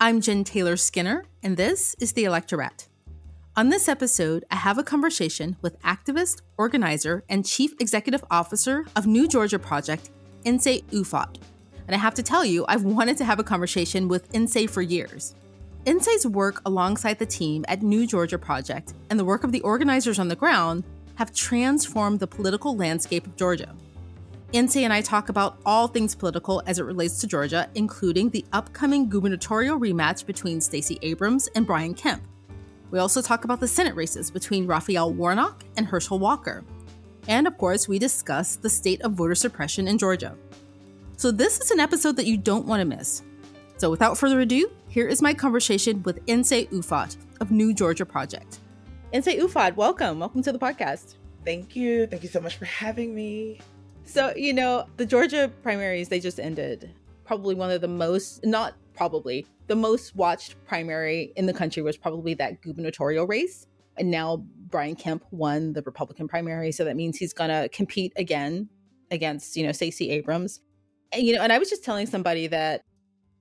I'm Jen Taylor Skinner, and this is The Electorette. On this episode, I have a conversation with activist, organizer, and chief executive officer of New Georgia Project, Nsé Ufot. And I have to tell you, I've wanted to have a conversation with Nsé for years. Nsé's work alongside the team at New Georgia Project and the work of the organizers on the ground have transformed the political landscape of Georgia. Nsé and I talk about all things political as it relates to Georgia, including the upcoming gubernatorial rematch between Stacey Abrams and Brian Kemp. We also talk about the Senate races between Raphael Warnock and Herschel Walker. And of course, we discuss the state of voter suppression in Georgia. So, this is an episode that you don't want to miss. So, without further ado, here is my conversation with Nsé Ufot of New Georgia Project. Nsé Ufot, welcome. Welcome to the podcast. Thank you. Thank you so much for having me. So, you know, the Georgia primaries, they just ended. Probably one of the most, not probably, the most watched primary in the country was probably that gubernatorial race. And now Brian Kemp won the Republican primary. So that means he's going to compete again against, you know, Stacey Abrams. And, you know, and I was just telling somebody that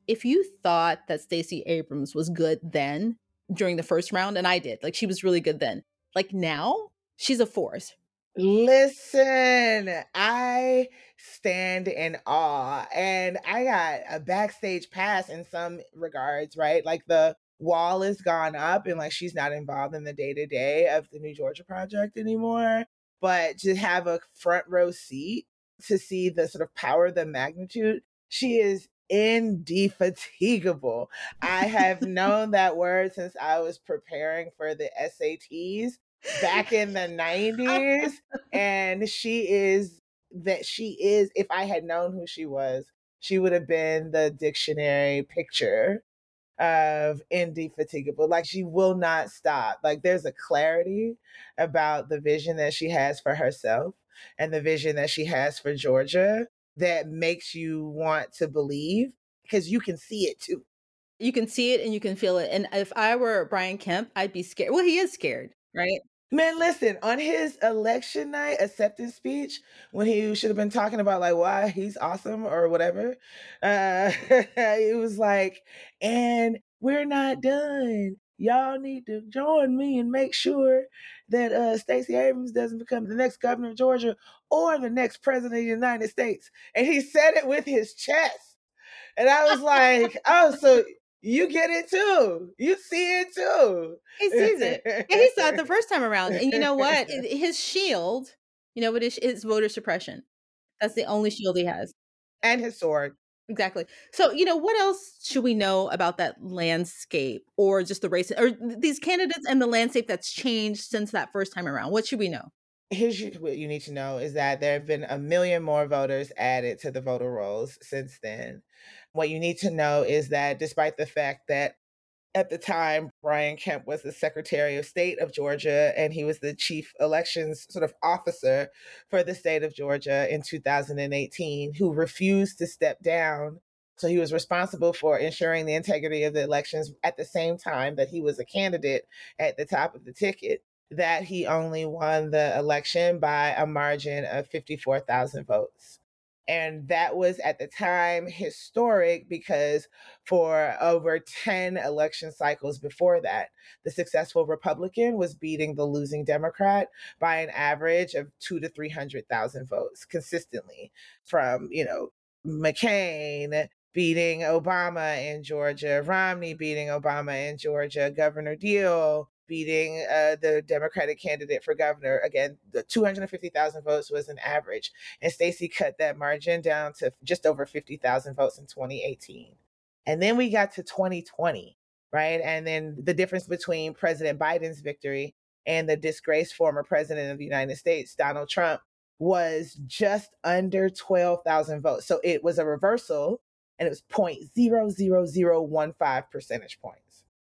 if you thought that Stacey Abrams was good then during the first round, and I did, like she was really good then, like now she's a force, Listen, I stand in awe and I got a backstage pass in some regards, right? Like the wall has gone up and like she's not involved in the day to day of the New Georgia Project anymore. But to have a front row seat to see the sort of power, the magnitude, she is indefatigable. I have known that word since I was preparing for the SATs back in the 90s and she is that she is if i had known who she was she would have been the dictionary picture of indefatigable like she will not stop like there's a clarity about the vision that she has for herself and the vision that she has for georgia that makes you want to believe because you can see it too. You can see it and you can feel it and if i were brian kemp i'd be scared well he is scared right Man, listen, on his election night acceptance speech, when he should have been talking about like why he's awesome or whatever, uh, it was like, and we're not done. Y'all need to join me and make sure that uh, Stacey Abrams doesn't become the next governor of Georgia or the next president of the United States. And he said it with his chest. And I was like, oh, so you get it too. You see it too. He sees it. Yeah, he saw it the first time around. And you know what? His shield, you know what is his voter suppression. That's the only shield he has. And his sword. Exactly. So, you know, what else should we know about that landscape or just the race or these candidates and the landscape that's changed since that first time around? What should we know? Here's what you need to know is that there have been a million more voters added to the voter rolls since then. What you need to know is that despite the fact that at the time, Brian Kemp was the Secretary of State of Georgia, and he was the chief elections sort of officer for the state of Georgia in 2018, who refused to step down. So he was responsible for ensuring the integrity of the elections at the same time that he was a candidate at the top of the ticket. That he only won the election by a margin of 54,000 votes. And that was at the time historic because for over 10 election cycles before that, the successful Republican was beating the losing Democrat by an average of two to 300,000 votes consistently from, you know, McCain beating Obama in Georgia, Romney beating Obama in Georgia, Governor Deal beating uh, the Democratic candidate for governor. Again, the 250,000 votes was an average. And Stacey cut that margin down to just over 50,000 votes in 2018. And then we got to 2020, right? And then the difference between President Biden's victory and the disgraced former president of the United States, Donald Trump, was just under 12,000 votes. So it was a reversal and it was 0.00015 percentage points.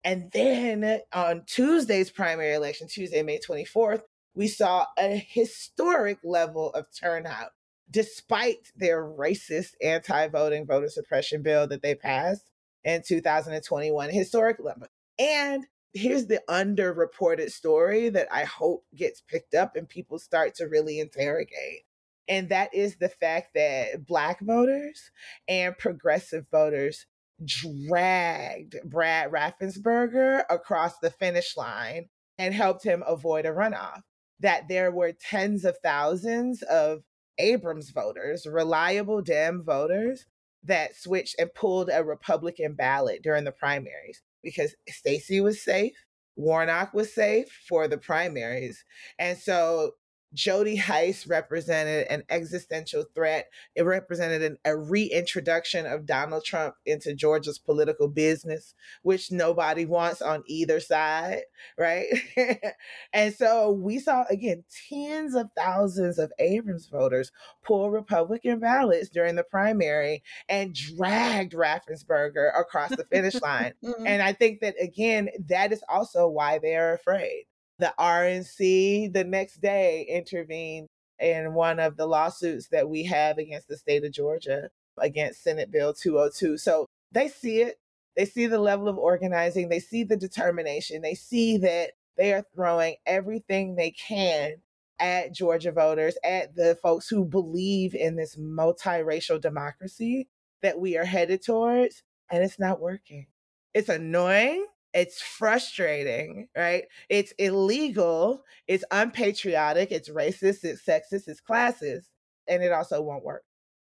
And then on Tuesday's primary election, Tuesday, May 24th, we saw a historic level of turnout, despite their racist anti voting voter suppression bill that they passed in 2021. Historic level. And here's the underreported story that I hope gets picked up and people start to really interrogate. And that is the fact that Black voters and progressive voters dragged Brad Raffensperger across the finish line and helped him avoid a runoff. That there were tens of thousands of Abrams voters, reliable Dem voters, that switched and pulled a Republican ballot during the primaries because Stacey was safe, Warnock was safe for the primaries. And so Jody Hice represented an existential threat. It represented an, a reintroduction of Donald Trump into Georgia's political business, which nobody wants on either side, right? and so we saw, again, tens of thousands of Abrams voters pull Republican ballots during the primary and dragged Raffensperger across the finish line. Mm-hmm. and I think that, again, that is also why they are afraid the RNC the next day intervened in one of the lawsuits that we have against the state of Georgia against Senate Bill 202. So they see it. They see the level of organizing. They see the determination. They see that they are throwing everything they can at Georgia voters, at the folks who believe in this multiracial democracy that we are headed towards, and it's not working. It's annoying it's frustrating, right? It's illegal, it's unpatriotic, it's racist, it's sexist, it's classist, and it also won't work.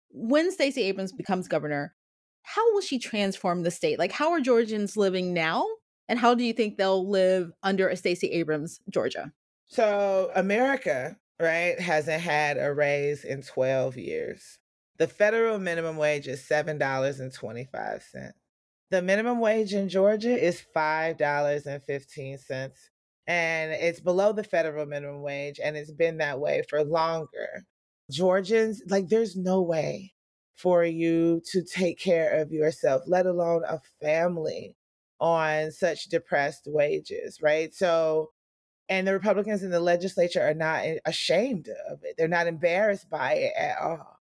When Stacey Abrams becomes governor, how will she transform the state? Like, how are Georgians living now? And how do you think they'll live under a Stacey Abrams Georgia? So, America, right, hasn't had a raise in 12 years. The federal minimum wage is $7.25. The minimum wage in Georgia is $5.15 and it's below the federal minimum wage and it's been that way for longer. Georgians, like, there's no way for you to take care of yourself, let alone a family, on such depressed wages, right? So, and the Republicans in the legislature are not ashamed of it, they're not embarrassed by it at all.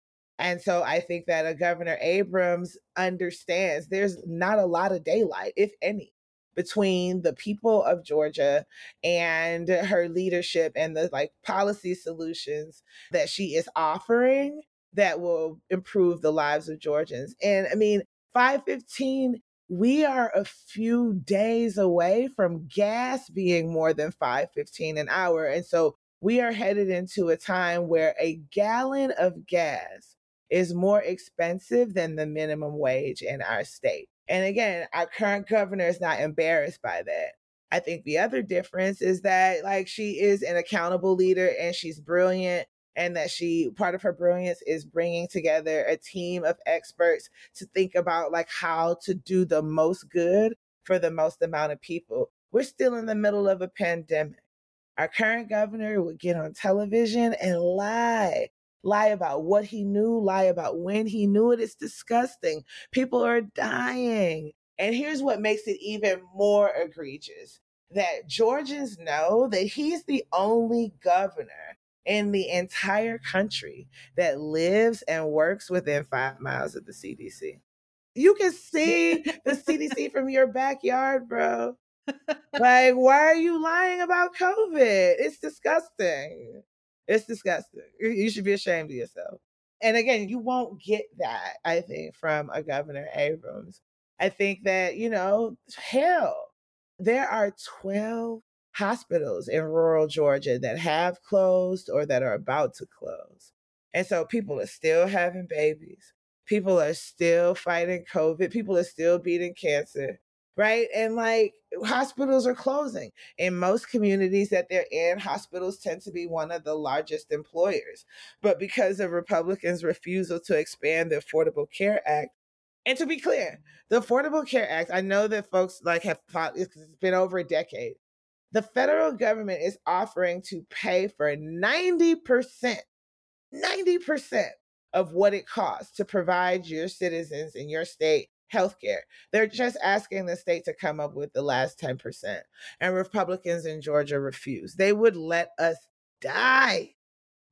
And so I think that a Governor Abrams understands there's not a lot of daylight, if any, between the people of Georgia and her leadership and the like policy solutions that she is offering that will improve the lives of Georgians. And I mean, 515 we are a few days away from gas being more than 515 an hour and so we are headed into a time where a gallon of gas is more expensive than the minimum wage in our state. And again, our current governor is not embarrassed by that. I think the other difference is that like she is an accountable leader and she's brilliant and that she part of her brilliance is bringing together a team of experts to think about like how to do the most good for the most amount of people. We're still in the middle of a pandemic. Our current governor would get on television and lie lie about what he knew, lie about when he knew it. It's disgusting. People are dying. And here's what makes it even more egregious that Georgians know that he's the only governor in the entire country that lives and works within five miles of the CDC. You can see the CDC from your backyard, bro. Like, why are you lying about COVID? It's disgusting. It's disgusting. You should be ashamed of yourself. And again, you won't get that, I think, from a Governor Abrams. I think that, you know, hell, there are 12 hospitals in rural Georgia that have closed or that are about to close. And so people are still having babies. People are still fighting COVID. People are still beating cancer right? And like hospitals are closing. In most communities that they're in, hospitals tend to be one of the largest employers. But because of Republicans' refusal to expand the Affordable Care Act, and to be clear, the Affordable Care Act, I know that folks like have fought, it's been over a decade. The federal government is offering to pay for 90%, 90% of what it costs to provide your citizens in your state healthcare. They're just asking the state to come up with the last 10%. And Republicans in Georgia refuse. They would let us die,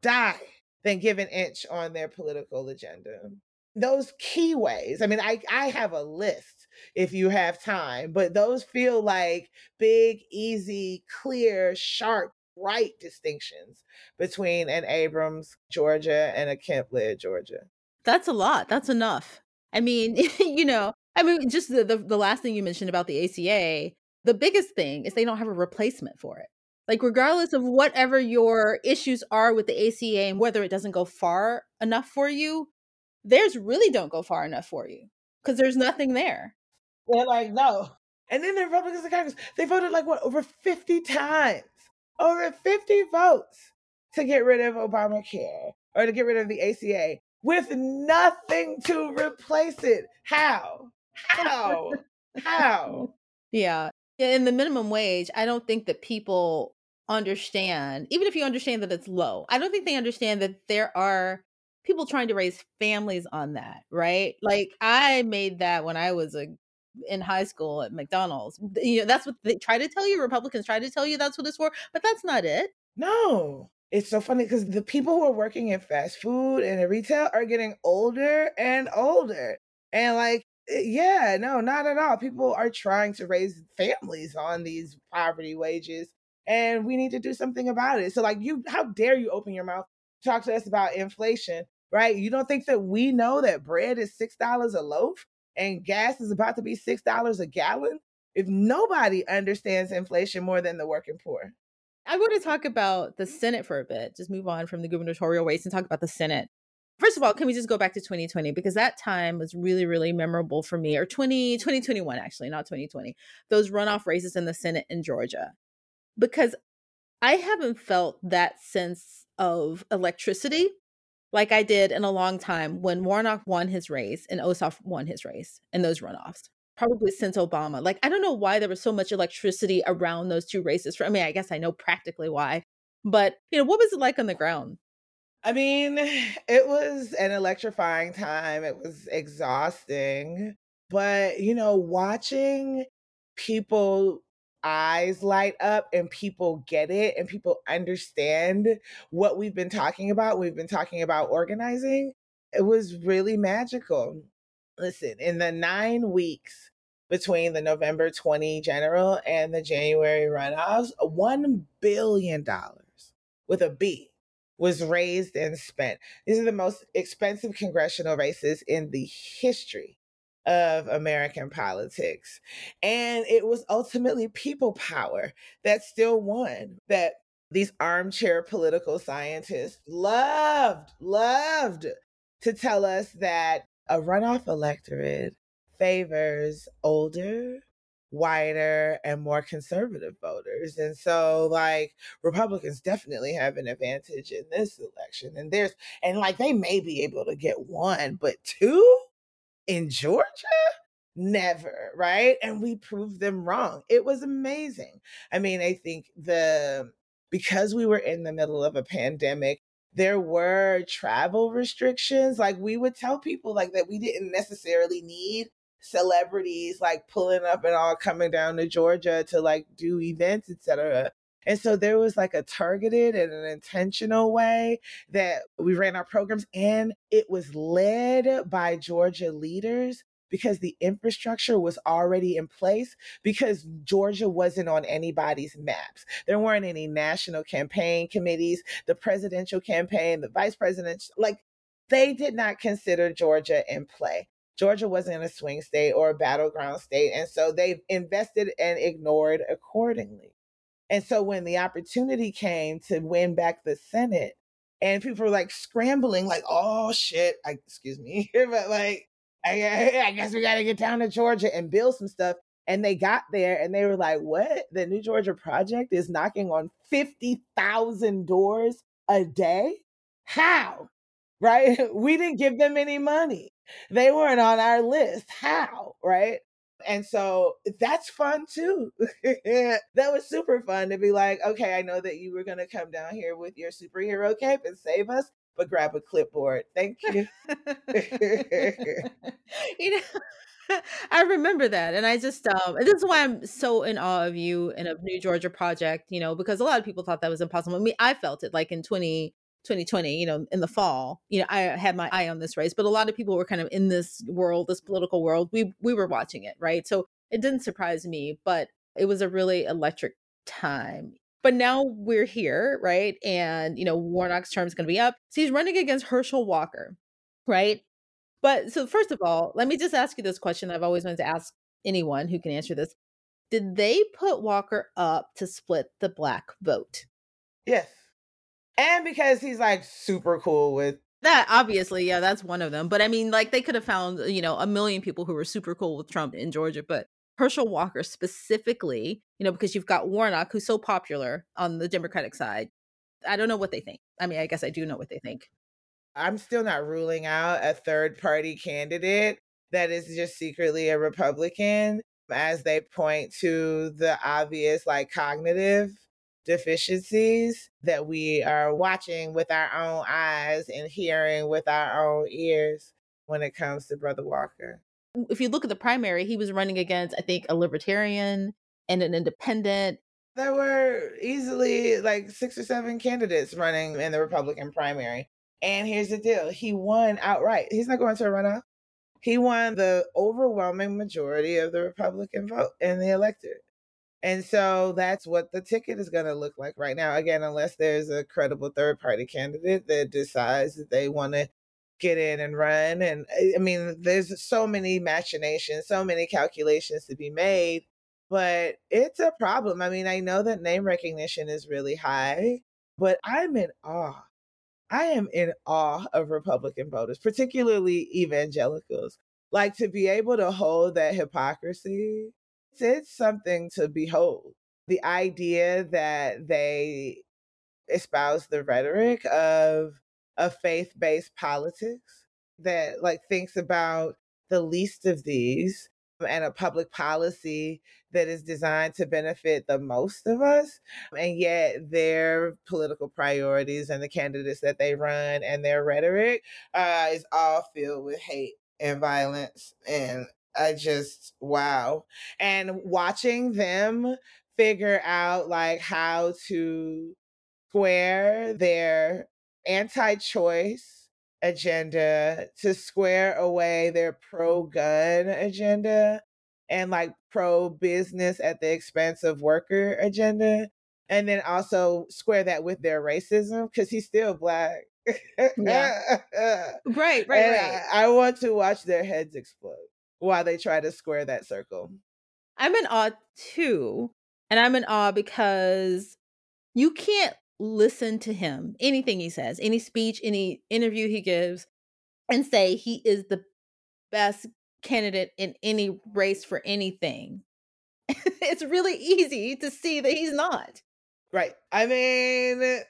die, than give an inch on their political agenda. Those key ways, I mean, I, I have a list if you have time, but those feel like big, easy, clear, sharp, right distinctions between an Abrams, Georgia, and a Kemp led Georgia. That's a lot. That's enough. I mean, you know, I mean, just the, the, the last thing you mentioned about the ACA, the biggest thing is they don't have a replacement for it. Like, regardless of whatever your issues are with the ACA and whether it doesn't go far enough for you, theirs really don't go far enough for you because there's nothing there. They're like, no. And then the Republicans and Congress, they voted like what, over 50 times, over 50 votes to get rid of Obamacare or to get rid of the ACA with nothing to replace it. How? How? How? Yeah. In the minimum wage, I don't think that people understand, even if you understand that it's low, I don't think they understand that there are people trying to raise families on that, right? Like I made that when I was a in high school at McDonald's. You know, that's what they try to tell you. Republicans try to tell you that's what it's for, but that's not it. No. It's so funny because the people who are working in fast food and in retail are getting older and older. And like, eh, yeah, no, not at all. People are trying to raise families on these poverty wages, and we need to do something about it. So, like, you, how dare you open your mouth, talk to us about inflation, right? You don't think that we know that bread is $6 a loaf and gas is about to be $6 a gallon? If nobody understands inflation more than the working poor. I want to talk about the Senate for a bit. Just move on from the gubernatorial race and talk about the Senate. First of all, can we just go back to 2020 because that time was really really memorable for me or 20 2021 actually, not 2020. Those runoff races in the Senate in Georgia. Because I haven't felt that sense of electricity like I did in a long time when Warnock won his race and Ossoff won his race in those runoffs probably since Obama. Like, I don't know why there was so much electricity around those two races. For I mean, I guess I know practically why, but you know, what was it like on the ground? I mean, it was an electrifying time. It was exhausting, but you know, watching people eyes light up and people get it and people understand what we've been talking about. We've been talking about organizing. It was really magical listen, in the nine weeks between the November 20 general and the January runoffs, $1 billion with a B was raised and spent. These are the most expensive congressional races in the history of American politics. And it was ultimately people power that still won, that these armchair political scientists loved, loved to tell us that a runoff electorate favors older, whiter, and more conservative voters. And so, like, Republicans definitely have an advantage in this election. And there's, and like, they may be able to get one, but two in Georgia? Never, right? And we proved them wrong. It was amazing. I mean, I think the, because we were in the middle of a pandemic, there were travel restrictions. Like we would tell people like that we didn't necessarily need celebrities like pulling up and all coming down to Georgia to like do events, etc. And so there was like a targeted and an intentional way that we ran our programs, and it was led by Georgia leaders because the infrastructure was already in place because Georgia wasn't on anybody's maps. There weren't any national campaign committees, the presidential campaign, the vice president, like they did not consider Georgia in play. Georgia wasn't a swing state or a battleground state. And so they invested and ignored accordingly. And so when the opportunity came to win back the Senate, and people were like scrambling, like, oh shit, I, excuse me, but like, I, guess we got to get down to Georgia and build some stuff. And they got there and they were like, what? The New Georgia Project is knocking on 50,000 doors a day? How? Right? We didn't give them any money. They weren't on our list. How? Right? And so that's fun too. that was super fun to be like, okay, I know that you were going to come down here with your superhero cape and save us but grab a clipboard. Thank you. you know, I remember that. And I just, um, this is why I'm so in awe of you and of New Georgia Project, you know, because a lot of people thought that was impossible. I mean, I felt it like in 20, 2020, you know, in the fall, you know, I had my eye on this race, but a lot of people were kind of in this world, this political world. We, we were watching it, right? So it didn't surprise me, but it was a really electric time. But now we're here, right? And, you know, Warnock's term is going to be up. So he's running against Herschel Walker, right? But so first of all, let me just ask you this question I've always wanted to ask anyone who can answer this. Did they put Walker up to split the black vote? Yes. And because he's like super cool with that obviously, yeah, that's one of them. But I mean, like they could have found, you know, a million people who were super cool with Trump in Georgia, but Herschel Walker specifically, you know, because you've got Warnock, who's so popular on the Democratic side. I don't know what they think. I mean, I guess I do know what they think. I'm still not ruling out a third party candidate that is just secretly a Republican as they point to the obvious, like, cognitive deficiencies that we are watching with our own eyes and hearing with our own ears when it comes to Brother Walker. If you look at the primary, he was running against, I think, a libertarian and an independent. There were easily like six or seven candidates running in the Republican primary. And here's the deal he won outright. He's not going to a runoff. He won the overwhelming majority of the Republican vote in the electorate. And so that's what the ticket is going to look like right now. Again, unless there's a credible third party candidate that decides that they want to get in and run. And eh, I mean, there's so many machinations, so many calculations to be made, but it's a problem. I mean, I know that name recognition is really high, but I'm in awe. I am in awe of Republican voters, particularly evangelicals. Like to be able to hold that hypocrisy it's something to behold. The idea that they espouse the rhetoric of a faith-based politics that like thinks about the least of these and a public policy that is designed to benefit the most of us. And yet their political priorities and the candidates that they run and their rhetoric uh, is all filled with hate and violence and I just wow. And watching them figure out like how to square their anti-choice agenda to square away their mm-hmm. pro-gun agenda and like pro-business at the expense of worker agenda and then also square that with their racism because he's still black yeah. right right and right I, I want to watch their heads explode while they try to square that circle. I'm in awe too. And I'm in awe because you can't listen to him, anything he says, any speech, any interview he gives, and say he is the best candidate in any race for anything. it's really easy to see that he's not. Right. I mean,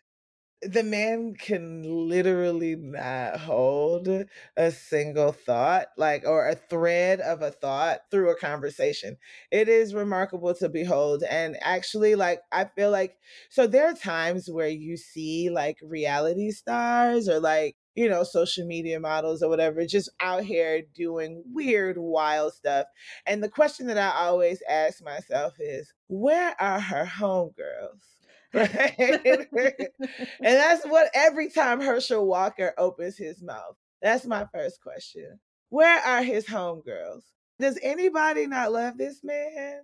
the man can literally not hold a single thought like or a thread of a thought through a conversation it is remarkable to behold and actually like i feel like so there are times where you see like reality stars or like you know social media models or whatever just out here doing weird wild stuff and the question that i always ask myself is where are her homegirls? and that's what every time Herschel Walker opens his mouth. That's my first question. Where are his homegirls? Does anybody not love this man?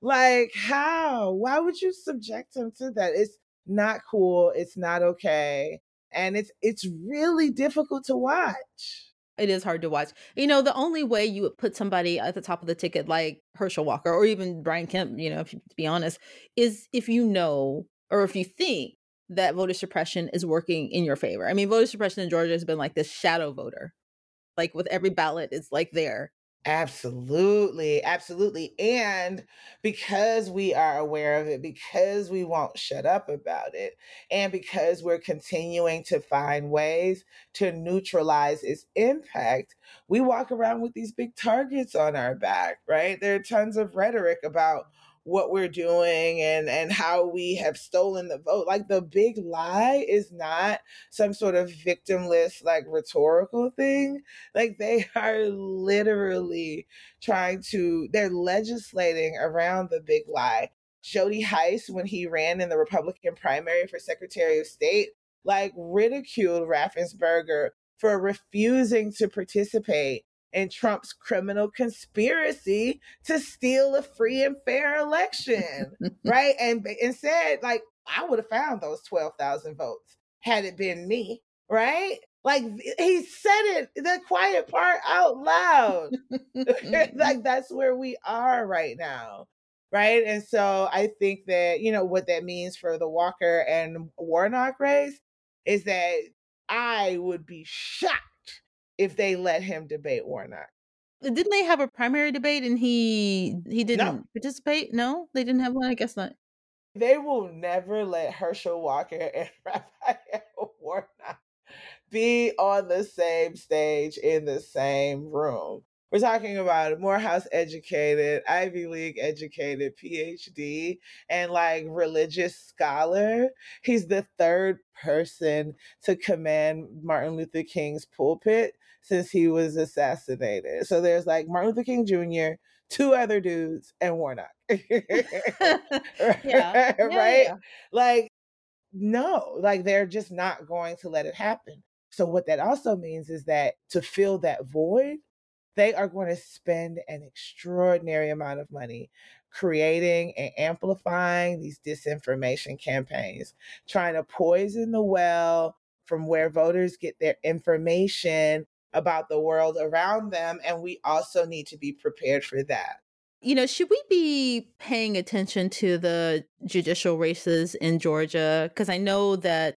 Like, how? Why would you subject him to that? It's not cool. It's not okay. And it's it's really difficult to watch. It is hard to watch. You know, the only way you would put somebody at the top of the ticket like Herschel Walker or even Brian Kemp, you know, if to be honest, is if you know or if you think that voter suppression is working in your favor. I mean, voter suppression in Georgia has been like this shadow voter. Like with every ballot, it's like there. Absolutely, absolutely. And because we are aware of it, because we won't shut up about it, and because we're continuing to find ways to neutralize its impact, we walk around with these big targets on our back, right? There are tons of rhetoric about what we're doing and and how we have stolen the vote. Like the big lie is not some sort of victimless like rhetorical thing. Like they are literally trying to they're legislating around the big lie. Jody hice when he ran in the republican primary for secretary of state like ridiculed raffensperger for refusing to participate in Trump's criminal conspiracy to steal a free and fair election, right? And and said like I would have found those 12,000 votes had it been me, right? Like he said it, the quiet part out loud. like that's where we are right now. Right. And so I think that, you know, what that means for the Walker and Warnock race is that I would be shocked if they let him debate Warnock. Didn't they have a primary debate and he he didn't no. participate? No, they didn't have one. I guess not. They will never let Herschel Walker and Raphael Warnock be on the same stage in the same room. We're talking about Morehouse educated, Ivy League educated PhD and like religious scholar. He's the third person to command Martin Luther King's pulpit since he was assassinated. So there's like Martin Luther King Jr., two other dudes, and Warnock. yeah. yeah. right? Yeah. Like, no, like they're just not going to let it happen. So, what that also means is that to fill that void, they are going to spend an extraordinary amount of money creating and amplifying these disinformation campaigns, trying to poison the well from where voters get their information about the world around them. And we also need to be prepared for that. You know, should we be paying attention to the judicial races in Georgia? Because I know that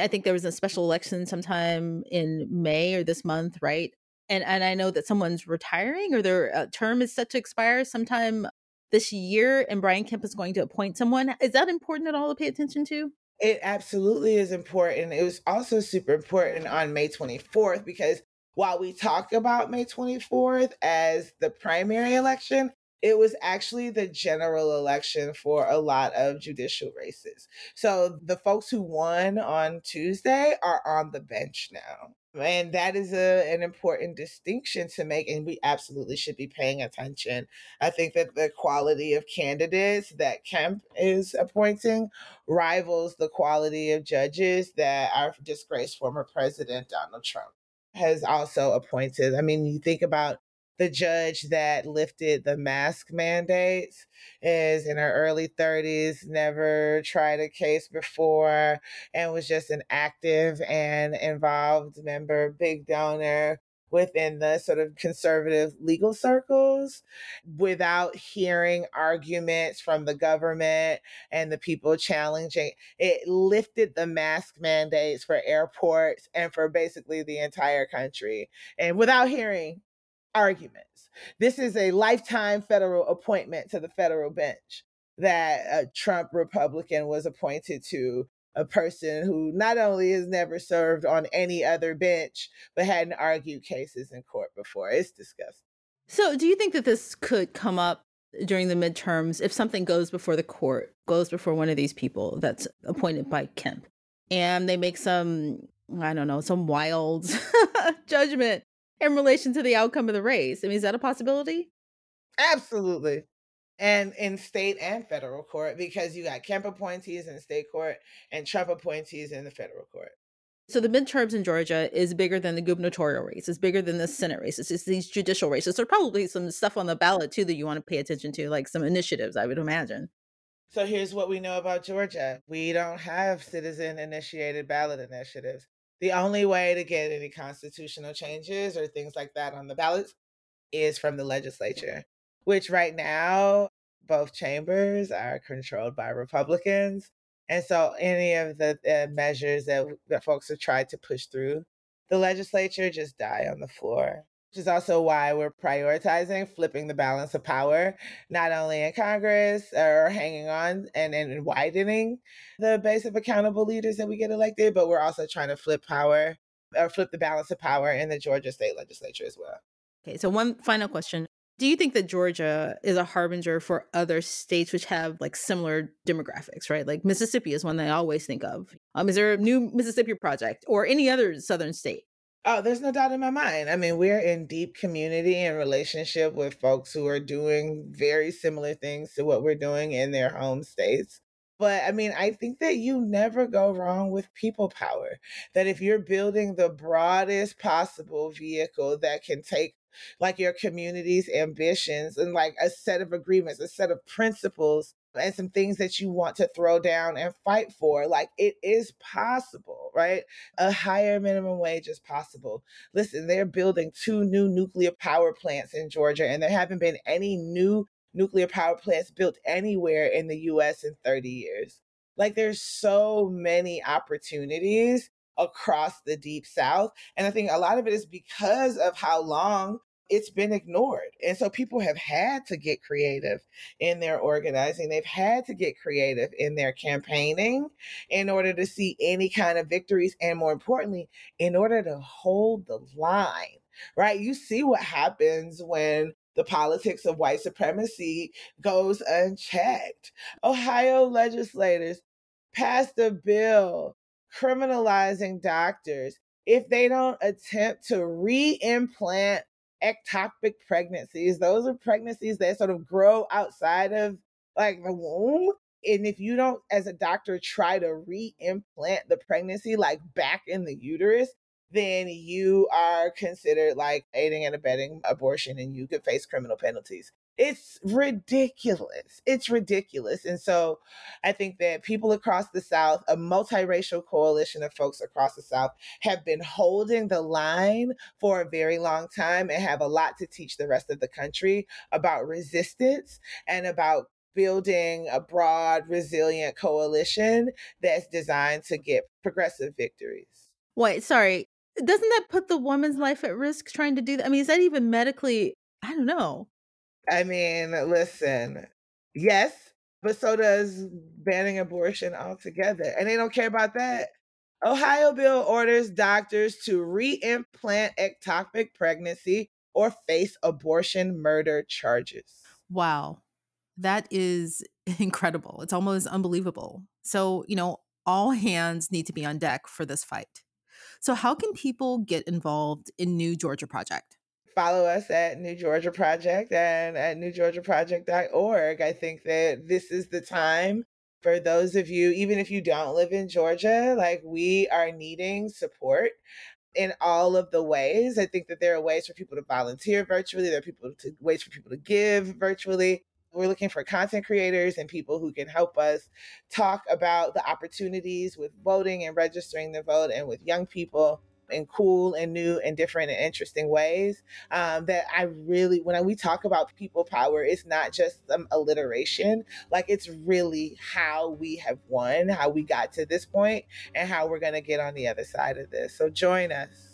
I think there was a special election sometime in May or this month, right? And and I know that someone's retiring or their uh, term is set to expire sometime this year, and Brian Kemp is going to appoint someone. Is that important at all to pay attention to? It absolutely is important. It was also super important on May 24th because while we talk about May 24th as the primary election, it was actually the general election for a lot of judicial races. So the folks who won on Tuesday are on the bench now. And that is a, an important distinction to make, and we absolutely should be paying attention. I think that the quality of candidates that Kemp is appointing rivals the quality of judges that our disgraced former president Donald Trump has also appointed. I mean, you think about the judge that lifted the mask mandates is in her early 30s, never tried a case before, and was just an active and involved member, big donor within the sort of conservative legal circles without hearing arguments from the government and the people challenging. It lifted the mask mandates for airports and for basically the entire country and without hearing arguments. This is a lifetime federal appointment to the federal bench that a Trump Republican was appointed to a person who not only has never served on any other bench, but hadn't argued cases in court before. It's disgusting. So, do you think that this could come up during the midterms if something goes before the court, goes before one of these people that's appointed by Kemp, and they make some, I don't know, some wild judgment in relation to the outcome of the race. I mean, is that a possibility? Absolutely. And in state and federal court, because you got Kemp appointees in state court and Trump appointees in the federal court. So the midterms in Georgia is bigger than the gubernatorial race. It's bigger than the Senate races. It's these judicial races. There's probably some stuff on the ballot too that you want to pay attention to, like some initiatives, I would imagine. So here's what we know about Georgia. We don't have citizen initiated ballot initiatives the only way to get any constitutional changes or things like that on the ballot is from the legislature, which right now, both chambers are controlled by Republicans. And so any of the uh, measures that, that folks have tried to push through the legislature just die on the floor which is also why we're prioritizing flipping the balance of power, not only in Congress or hanging on and, and widening the base of accountable leaders that we get elected, but we're also trying to flip power or flip the balance of power in the Georgia state legislature as well. Okay, so one final question. Do you think that Georgia is a harbinger for other states which have like similar demographics, right? Like Mississippi is one that I always think of. Um, is there a new Mississippi project or any other southern state? Oh, there's no doubt in my mind. I mean, we're in deep community and relationship with folks who are doing very similar things to what we're doing in their home states. But I mean, I think that you never go wrong with people power. That if you're building the broadest possible vehicle that can take like your community's ambitions and like a set of agreements, a set of principles and some things that you want to throw down and fight for. Like it is possible, right? A higher minimum wage is possible. Listen, they're building two new nuclear power plants in Georgia, and there haven't been any new nuclear power plants built anywhere in the US in 30 years. Like there's so many opportunities across the deep south and i think a lot of it is because of how long it's been ignored. And so people have had to get creative in their organizing. They've had to get creative in their campaigning in order to see any kind of victories. And more importantly, in order to hold the line, right? You see what happens when the politics of white supremacy goes unchecked. Ohio legislators passed a bill criminalizing doctors if they don't attempt to re implant ectopic pregnancies. Those are pregnancies that sort of grow outside of like the womb. And if you don't, as a doctor, try to re implant the pregnancy like back in the uterus, then you are considered like aiding and abetting abortion and you could face criminal penalties. It's ridiculous. It's ridiculous. And so I think that people across the South, a multiracial coalition of folks across the South, have been holding the line for a very long time and have a lot to teach the rest of the country about resistance and about building a broad, resilient coalition that's designed to get progressive victories. Wait, sorry. Doesn't that put the woman's life at risk trying to do that? I mean, is that even medically? I don't know. I mean, listen, yes, but so does banning abortion altogether. And they don't care about that. Ohio bill orders doctors to re-implant ectopic pregnancy or face abortion murder charges. Wow. That is incredible. It's almost unbelievable. So, you know, all hands need to be on deck for this fight. So, how can people get involved in New Georgia Project? follow us at New Georgia Project and at newgeorgiaproject.org. I think that this is the time for those of you, even if you don't live in Georgia, like we are needing support in all of the ways. I think that there are ways for people to volunteer virtually, there are people to ways for people to give virtually. We're looking for content creators and people who can help us talk about the opportunities with voting and registering the vote and with young people in cool and new and different and interesting ways um, that I really, when we talk about people power, it's not just some alliteration. Like it's really how we have won, how we got to this point, and how we're going to get on the other side of this. So join us.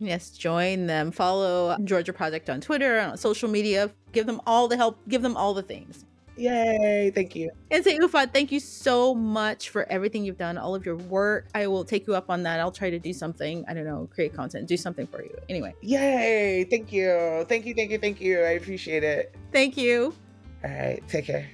Yes, join them. Follow Georgia Project on Twitter, on social media. Give them all the help, give them all the things. Yay. Thank you. Nsé Ufot, thank you so much for everything you've done, all of your work. I will take you up on that. I'll try to do something. I don't know, create content, do something for you. Anyway. Yay. Thank you. Thank you. Thank you. Thank you. I appreciate it. Thank you. All right. Take care.